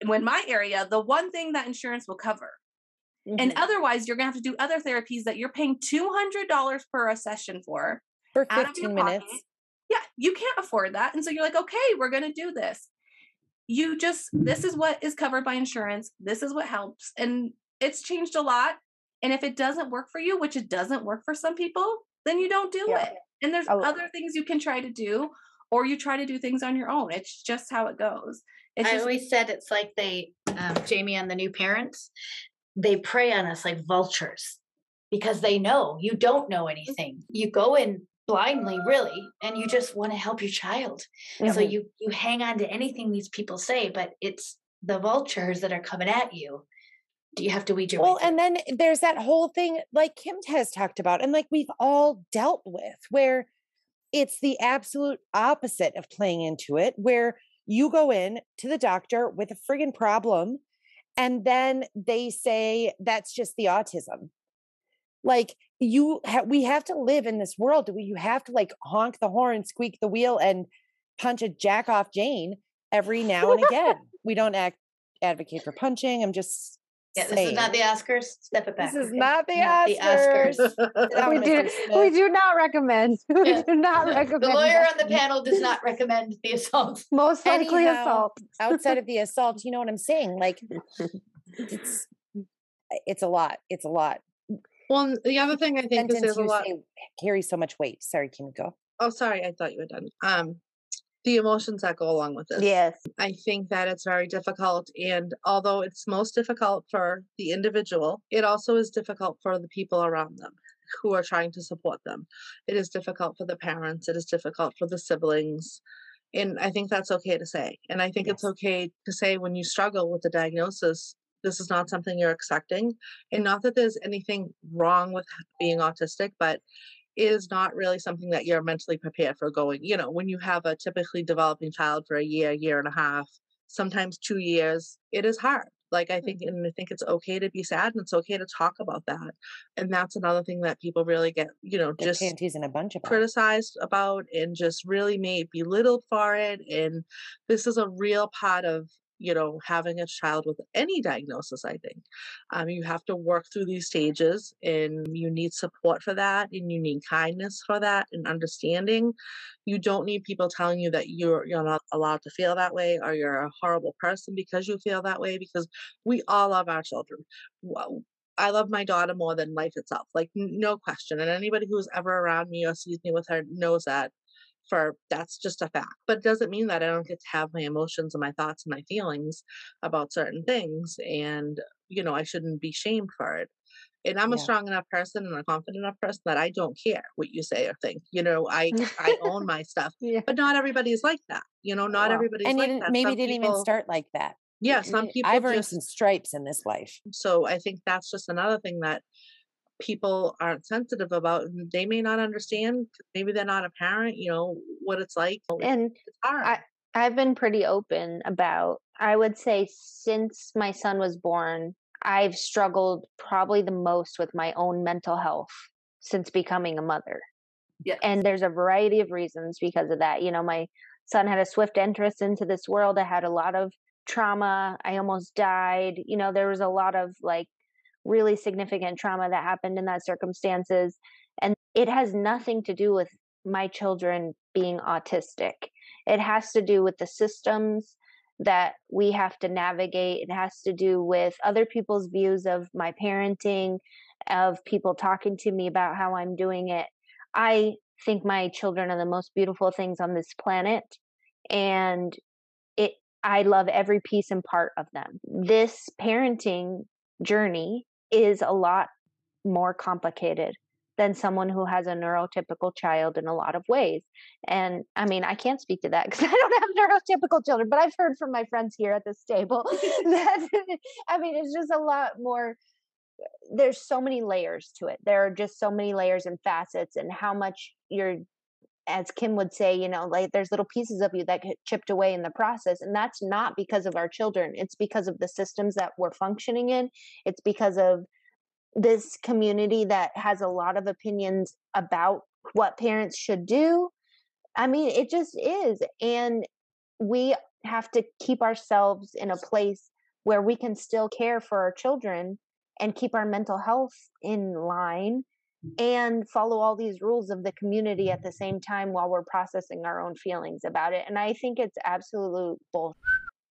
in my area, the one thing that insurance will cover. Mm-hmm. And otherwise, you're going to have to do other therapies that you're paying $200 per a session for. For 15 minutes. Yeah, you can't afford that. And so you're like, okay, we're going to do this. You just, this is what is covered by insurance. This is what helps. And it's changed a lot. And if it doesn't work for you, which it doesn't work for some people, then you don't do yeah. it. And there's other things you can try to do, or you try to do things on your own. It's just how it goes. It's I just, always said it's like they, um, Jamie and the new parents, they prey on us like vultures because they know you don't know anything. You go in blindly really and you just want to help your child. Mm-hmm. So you you hang on to anything these people say, but it's the vultures that are coming at you. Do you have to weed your well, and then there's that whole thing like Kim has talked about, and like we've all dealt with, where it's the absolute opposite of playing into it, where you go in to the doctor with a friggin' problem and then they say that's just the autism. Like you ha- we have to live in this world do you have to like honk the horn squeak the wheel and punch a jack off jane every now and again. We don't act advocate for punching i'm just yeah, this is not the Oscars. Step it back. This is not the not Oscars. The Oscars. we do we do not recommend. We yeah. do not recommend. The lawyer on the panel does not recommend the assault. Most likely Anyhow, assault. outside of the assault, you know what I'm saying? Like it's it's a lot. It's a lot. Well, the other thing I think is a lot carries so much weight. Sorry, Kim, go. Oh, sorry, I thought you were done. Um, the emotions that go along with this. Yes. I think that it's very difficult. And although it's most difficult for the individual, it also is difficult for the people around them who are trying to support them. It is difficult for the parents, it is difficult for the siblings. And I think that's okay to say. And I think yes. it's okay to say when you struggle with the diagnosis, this is not something you're accepting. And not that there's anything wrong with being autistic, but is not really something that you're mentally prepared for going. You know, when you have a typically developing child for a year, year and a half, sometimes two years, it is hard. Like I think, mm-hmm. and I think it's okay to be sad, and it's okay to talk about that. And that's another thing that people really get, you know, get just panties in a bunch of criticized about, and just really made belittled for it. And this is a real part of you know having a child with any diagnosis i think um, you have to work through these stages and you need support for that and you need kindness for that and understanding you don't need people telling you that you're you're not allowed to feel that way or you're a horrible person because you feel that way because we all love our children I love my daughter more than life itself, like no question. And anybody who's ever around me or sees me with her knows that for that's just a fact. But it doesn't mean that I don't get to have my emotions and my thoughts and my feelings about certain things. And, you know, I shouldn't be shamed for it. And I'm yeah. a strong enough person and a confident enough person that I don't care what you say or think. You know, I I own my stuff. Yeah. But not everybody's like that. You know, not everybody's and like that. maybe some didn't people, even start like that. Yeah, some people I've earned just, some stripes in this life. So I think that's just another thing that people aren't sensitive about and they may not understand maybe they're not a parent you know what it's like and it's. I, i've been pretty open about i would say since my son was born i've struggled probably the most with my own mental health since becoming a mother yeah and there's a variety of reasons because of that you know my son had a swift entrance into this world i had a lot of trauma i almost died you know there was a lot of like really significant trauma that happened in that circumstances and it has nothing to do with my children being autistic it has to do with the systems that we have to navigate. It has to do with other people's views of my parenting, of people talking to me about how I'm doing it. I think my children are the most beautiful things on this planet and it I love every piece and part of them. This parenting journey is a lot more complicated than someone who has a neurotypical child in a lot of ways. And I mean, I can't speak to that because I don't have neurotypical children, but I've heard from my friends here at this table that I mean, it's just a lot more. There's so many layers to it. There are just so many layers and facets, and how much you're as Kim would say, you know, like there's little pieces of you that get chipped away in the process. And that's not because of our children. It's because of the systems that we're functioning in. It's because of this community that has a lot of opinions about what parents should do. I mean, it just is. And we have to keep ourselves in a place where we can still care for our children and keep our mental health in line and follow all these rules of the community at the same time while we're processing our own feelings about it. And I think it's absolute bull,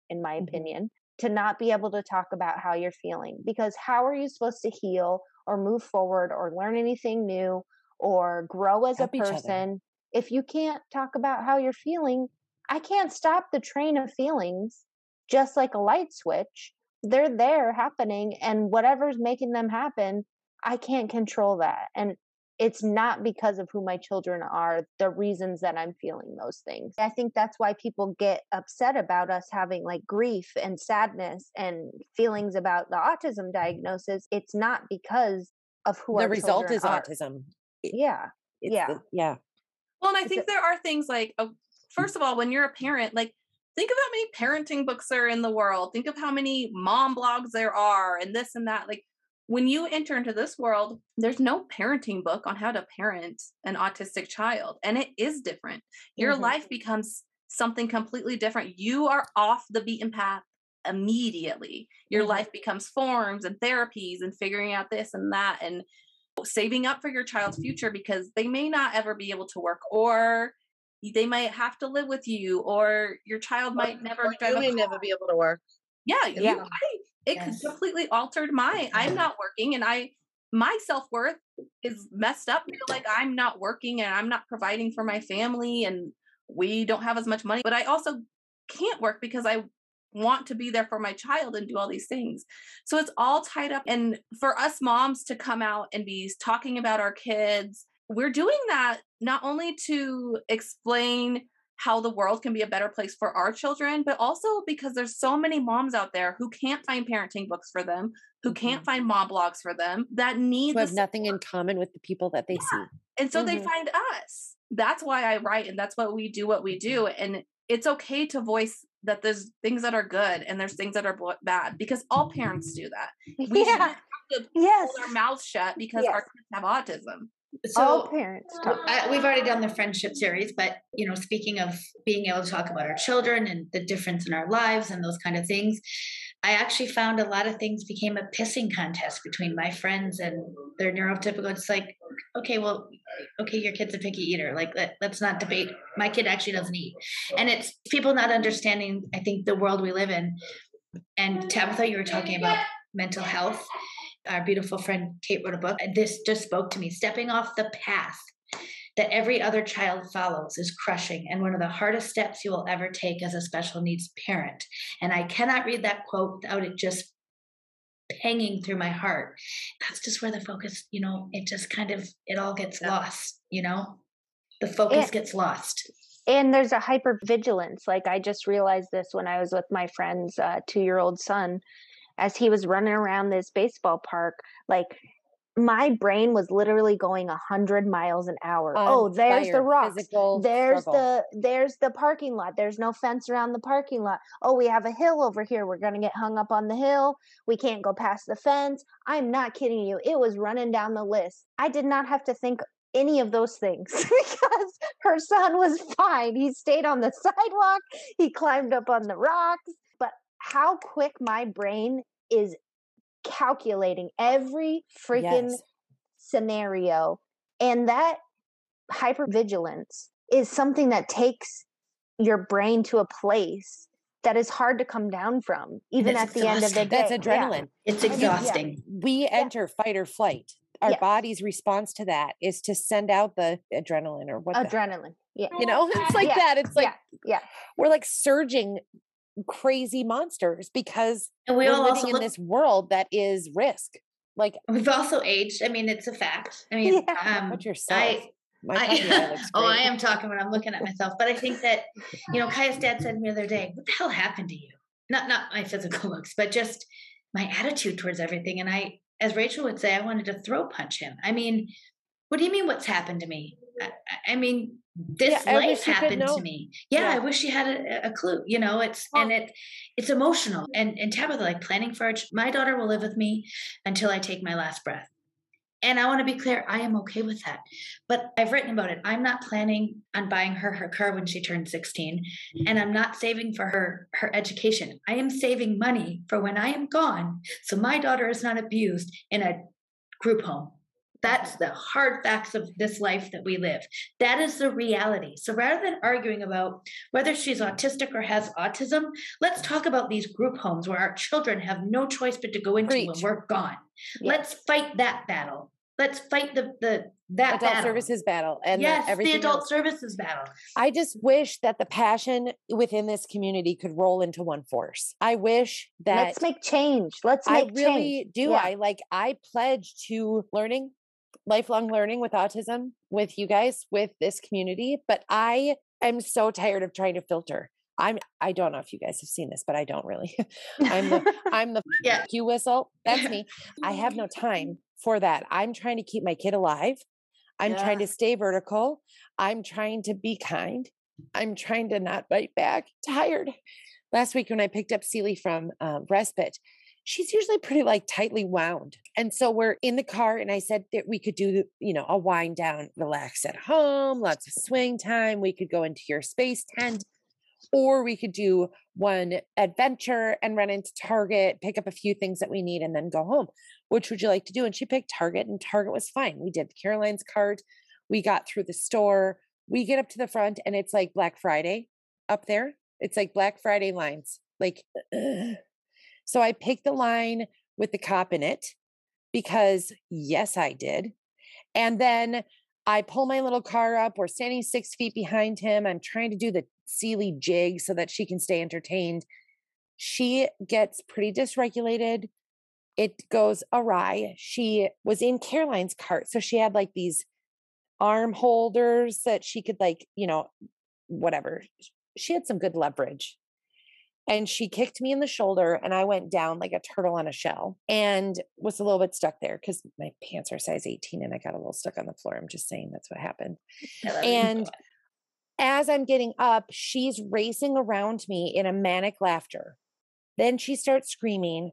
in my mm-hmm. opinion, to not be able to talk about how you're feeling because how are you supposed to heal or move forward or learn anything new or grow as Help a person if you can't talk about how you're feeling? I can't stop the train of feelings just like a light switch. They're there happening, and whatever's making them happen I can't control that. And it's not because of who my children are, the reasons that I'm feeling those things. I think that's why people get upset about us having like grief and sadness and feelings about the autism diagnosis. It's not because of who the result is are. autism. Yeah. It's yeah. The, yeah. Well, and I think there are things like, oh, first of all, when you're a parent, like think of how many parenting books are in the world. Think of how many mom blogs there are and this and that. Like when you enter into this world, there's no parenting book on how to parent an autistic child, and it is different. Your mm-hmm. life becomes something completely different. You are off the beaten path immediately. Your mm-hmm. life becomes forms and therapies and figuring out this and that and saving up for your child's future because they may not ever be able to work or they might have to live with you or your child might never or you may never be able to work yeah, yeah. You, I, it yes. completely altered my i'm mm-hmm. not working and i my self-worth is messed up like i'm not working and i'm not providing for my family and we don't have as much money but i also can't work because i want to be there for my child and do all these things so it's all tied up and for us moms to come out and be talking about our kids we're doing that not only to explain how the world can be a better place for our children, but also because there's so many moms out there who can't find parenting books for them, who can't mm-hmm. find mom blogs for them, that need have nothing in common with the people that they yeah. see. And so mm-hmm. they find us. That's why I write and that's what we do what we do. And it's okay to voice that there's things that are good and there's things that are bad because all parents do that. We yeah. have to yes. hold our mouths shut because yes. our kids have autism so all parents I, we've already done the friendship series but you know speaking of being able to talk about our children and the difference in our lives and those kind of things i actually found a lot of things became a pissing contest between my friends and their neurotypical. It's like okay well okay your kid's a picky eater. Like let, let's not debate. My kid actually doesn't eat. And it's people not understanding i think the world we live in. And tabitha you were talking about mental health our beautiful friend Kate wrote a book. This just spoke to me. Stepping off the path that every other child follows is crushing and one of the hardest steps you will ever take as a special needs parent. And I cannot read that quote without it just hanging through my heart. That's just where the focus, you know, it just kind of it all gets yeah. lost, you know? The focus and, gets lost. And there's a hyper vigilance. Like I just realized this when I was with my friend's uh, two year old son as he was running around this baseball park like my brain was literally going a hundred miles an hour. On oh, there's fire, the rocks. There's struggle. the there's the parking lot. There's no fence around the parking lot. Oh, we have a hill over here. We're gonna get hung up on the hill. We can't go past the fence. I'm not kidding you. It was running down the list. I did not have to think any of those things because her son was fine. He stayed on the sidewalk. He climbed up on the rocks. But how quick my brain is calculating every freaking yes. scenario. And that hypervigilance is something that takes your brain to a place that is hard to come down from, even it's at the end of the day. That's Yeah. adrenaline. It's mean, yeah. exhausting. We enter fight or flight. Our Yeah. body's response to that is to send out the adrenaline or what Adrenaline. Yeah. you know it's like Yeah, that it's like yeah, yeah. we're like surging crazy monsters because And we are all living in look, this world that is risk like we've also aged. I mean, it's a fact. I mean, Yeah. um, what yourself I, my I, puppy eye looks oh, I am talking when I'm looking at myself. But I think that, you know, Kaya's dad said to me the other day, "What the hell happened to you?" Not not my physical looks, but just my attitude towards everything. And I, as Rachel would say, I wanted to throw punch him. I mean, what do you mean? What's happened to me? I- I mean, this wish life happened to me. Yeah, Yeah. I wish she had a, a clue. You know, it's Well- and it it's emotional. And and Tabitha, like planning for our my daughter will live with me until I take my last breath. And I want to be clear, I am okay with that. But I've written about it. I'm not planning on buying her her car when she turns 16, and I'm not saving for her her education. I am saving money for when I am gone, so my daughter is not abused in a group home. That's the hard facts of this life that we live. That is the reality. So rather than arguing about whether she's autistic or has autism, let's talk about these group homes where our children have no choice but to go into when we're gone. Yeah. Let's fight that battle. Let's fight the the that adult battle. services battle and the- yes, the everything adult else. services battle. I just wish that the passion within this community could roll into one force. I wish that Let's make change. Let's I make really change. do. Yeah. I like I pledge to learning, lifelong learning with autism with you guys, with this community. But I am so tired of trying to filter. I'm I don't know if you guys have seen this, but I don't really. I'm the I'm the Yeah. you whistle. That's me. I have no time for that. I'm trying to keep my kid alive. I'm trying to stay vertical. I'm trying to be kind. I'm trying to not bite back. Tired. Last week when I picked up Seely from um, respite, she's usually pretty like tightly wound. And so we're in the car and I said that we could do, you know, a wind down, relax at home, lots of swing time. We could go into your space tent or we could do one adventure and run into Target, pick up a few things that we need and then go home. Which would you like to do? And she picked Target and Target was fine. We did Caroline's cart. We got through the store. We get up to the front and it's like Black Friday up there. It's like Black Friday lines. Like so I picked the line with the cop in it because yes, I did. And then I pull my little car up. We're standing six feet behind him. I'm trying to do the Sealy jig so that she can stay entertained. She gets pretty dysregulated. It goes awry. She was in Caroline's cart. So she had like these arm holders that she could, like, you know, whatever. She had some good leverage. And she kicked me in the shoulder, and I went down like a turtle on a shell and was a little bit stuck there because my pants are size 18 and I got a little stuck on the floor. I'm just saying that's what happened. You. And as I'm getting up, she's racing around me in a manic laughter. Then she starts screaming,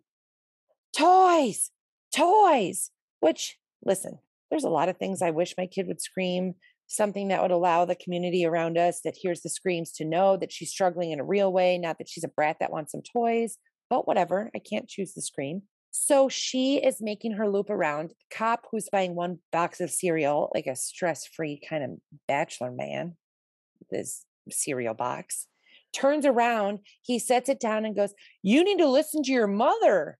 Toys, toys, which, listen, there's a lot of things I wish my kid would scream. Something that would allow the community around us that hears the screams to know that she's struggling in a real way, not that she's a brat that wants some toys, but whatever. I can't choose the scream. So she is making her loop around. Cop who's buying one box of cereal, like a stress free kind of bachelor man, this cereal box, turns around. He sets it down and goes, You need to listen to your mother.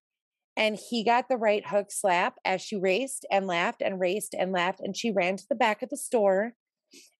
And he got the right hook slap as she raced and laughed and raced and laughed. And she ran to the back of the store.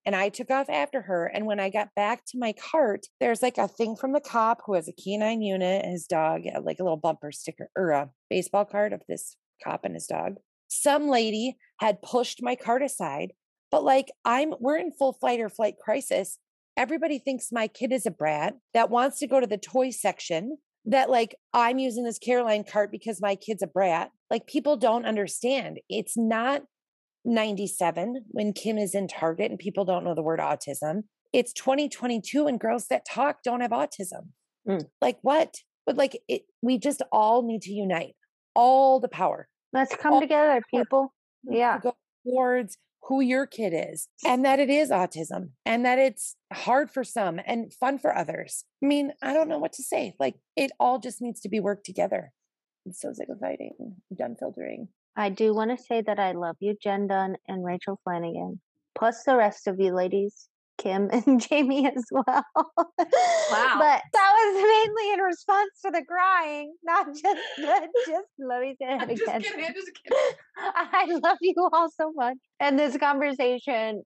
And I took off after her. And when I got back to my cart, there's like a thing from the cop who has a canine unit, his dog, uh, like a little bumper sticker or a baseball card of this cop and his dog. Some lady had pushed my cart aside, but like I'm, we're in full fight or flight crisis. Everybody thinks my kid is a brat that wants to go to the toy section that like I'm using this Caroline cart because my kid's a brat. Like people don't understand. It's not 97 when Kim is in Target and people don't know the word autism. It's 2022 and girls that talk don't have autism. Mm. Like what? But like it, we just all need to unite all the power Let's come all together, people. Yeah. go towards who your kid is and that it is autism and that it's hard for some and fun for others. I mean, I don't know what to say. Like it all just needs to be worked together. I'm so fighting. I'm done filtering. I do want to say that I love you, Jen Dunn and Rachel Flanagan, plus the rest of you ladies. Kim and Jamie as well. Wow. but that was mainly in response to the crying, not just the, just let me say it I'm just again. kidding. Just kidding. I love you all so much. And this conversation,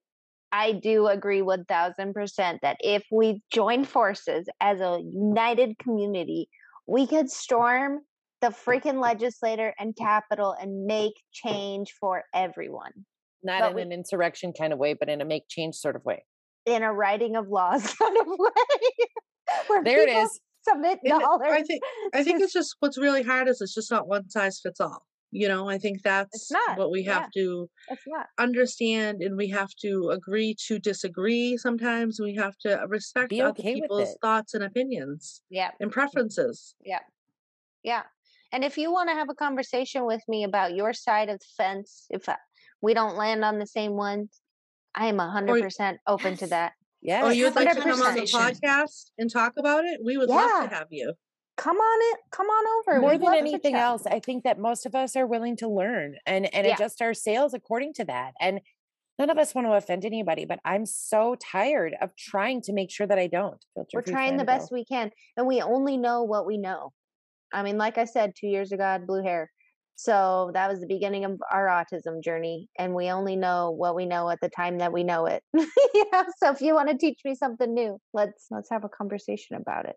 I do agree 1000% that if we join forces as a united community, we could storm the freaking legislator and capital and make change for everyone Not But in we- an insurrection kind of way, but in a make change sort of way. In a writing of laws kind of way. where There it people. Submit dollars. I think I think it's just what's really hard is it's just not one size fits all. You know, I think that's what we have yeah. to understand and we have to agree to disagree sometimes. We have to respect Be other okay people's thoughts and opinions Yeah. and preferences. Yeah, yeah. And if you want to have a conversation with me about your side of the fence, if I, we don't land on the same ones, I am 100% open to oh, Yes. that. Yes. Oh, you'd like to come on the podcast and talk about it? We would love to have you. Come on it. Come on over. more We'd than anything else i think that most of us are willing to learn and and Yeah. adjust our sails according to that and none of us want to offend anybody but i'm so tired of trying to make sure that i don't filter. We're trying the best we can. And we only know what we know. I mean, like I said, two years ago, I had blue hair. So that was the beginning of our autism journey. And we only know what we know at the time that we know it. yeah. So if you want to teach me something new, let's let's have a conversation about it.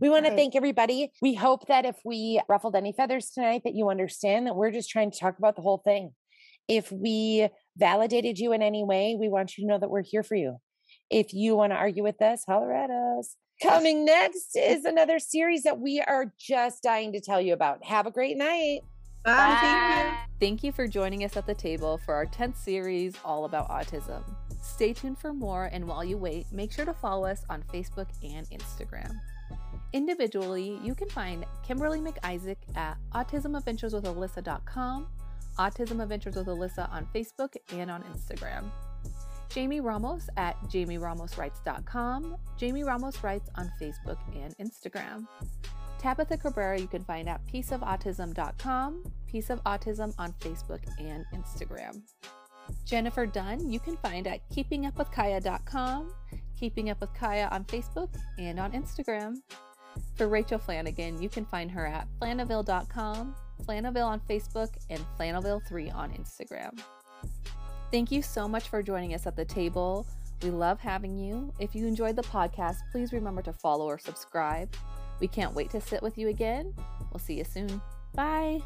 we want to thank everybody we hope that if we ruffled any feathers tonight that you understand that we're just trying to talk about the whole thing if we validated you in any way we want you to know that we're here for you if you want to argue with us holler at us coming next is another series that we are just dying to tell you about have a great night Bye. Thank you. Thank you for joining us at the table for our 10th series all about autism. Stay tuned for more, and while you wait, make sure to follow us on Facebook and Instagram. Individually, you can find Kimberly McIsaac at autismadventureswithalyssa.com, Autism Adventures with Alyssa on Facebook and on Instagram. Jamie Ramos at jamieramoswrites.com, Jamie Ramos Writes on Facebook and Instagram. Tabitha Cabrera you can find at pieceofautism.com, Piece of Autism on Facebook and Instagram. Jennifer Dunn you can find at keepingupwithkaya.com, Keeping Up with Kaya on Facebook and on Instagram. For Rachel Flanagan, you can find her at flannaville.com, Flannaville on Facebook, and Flannaville3 on Instagram. Thank you so much for joining us at the table. We love having you. If you enjoyed the podcast, please remember to follow or subscribe. We can't wait to sit with you again. We'll see you soon. Bye.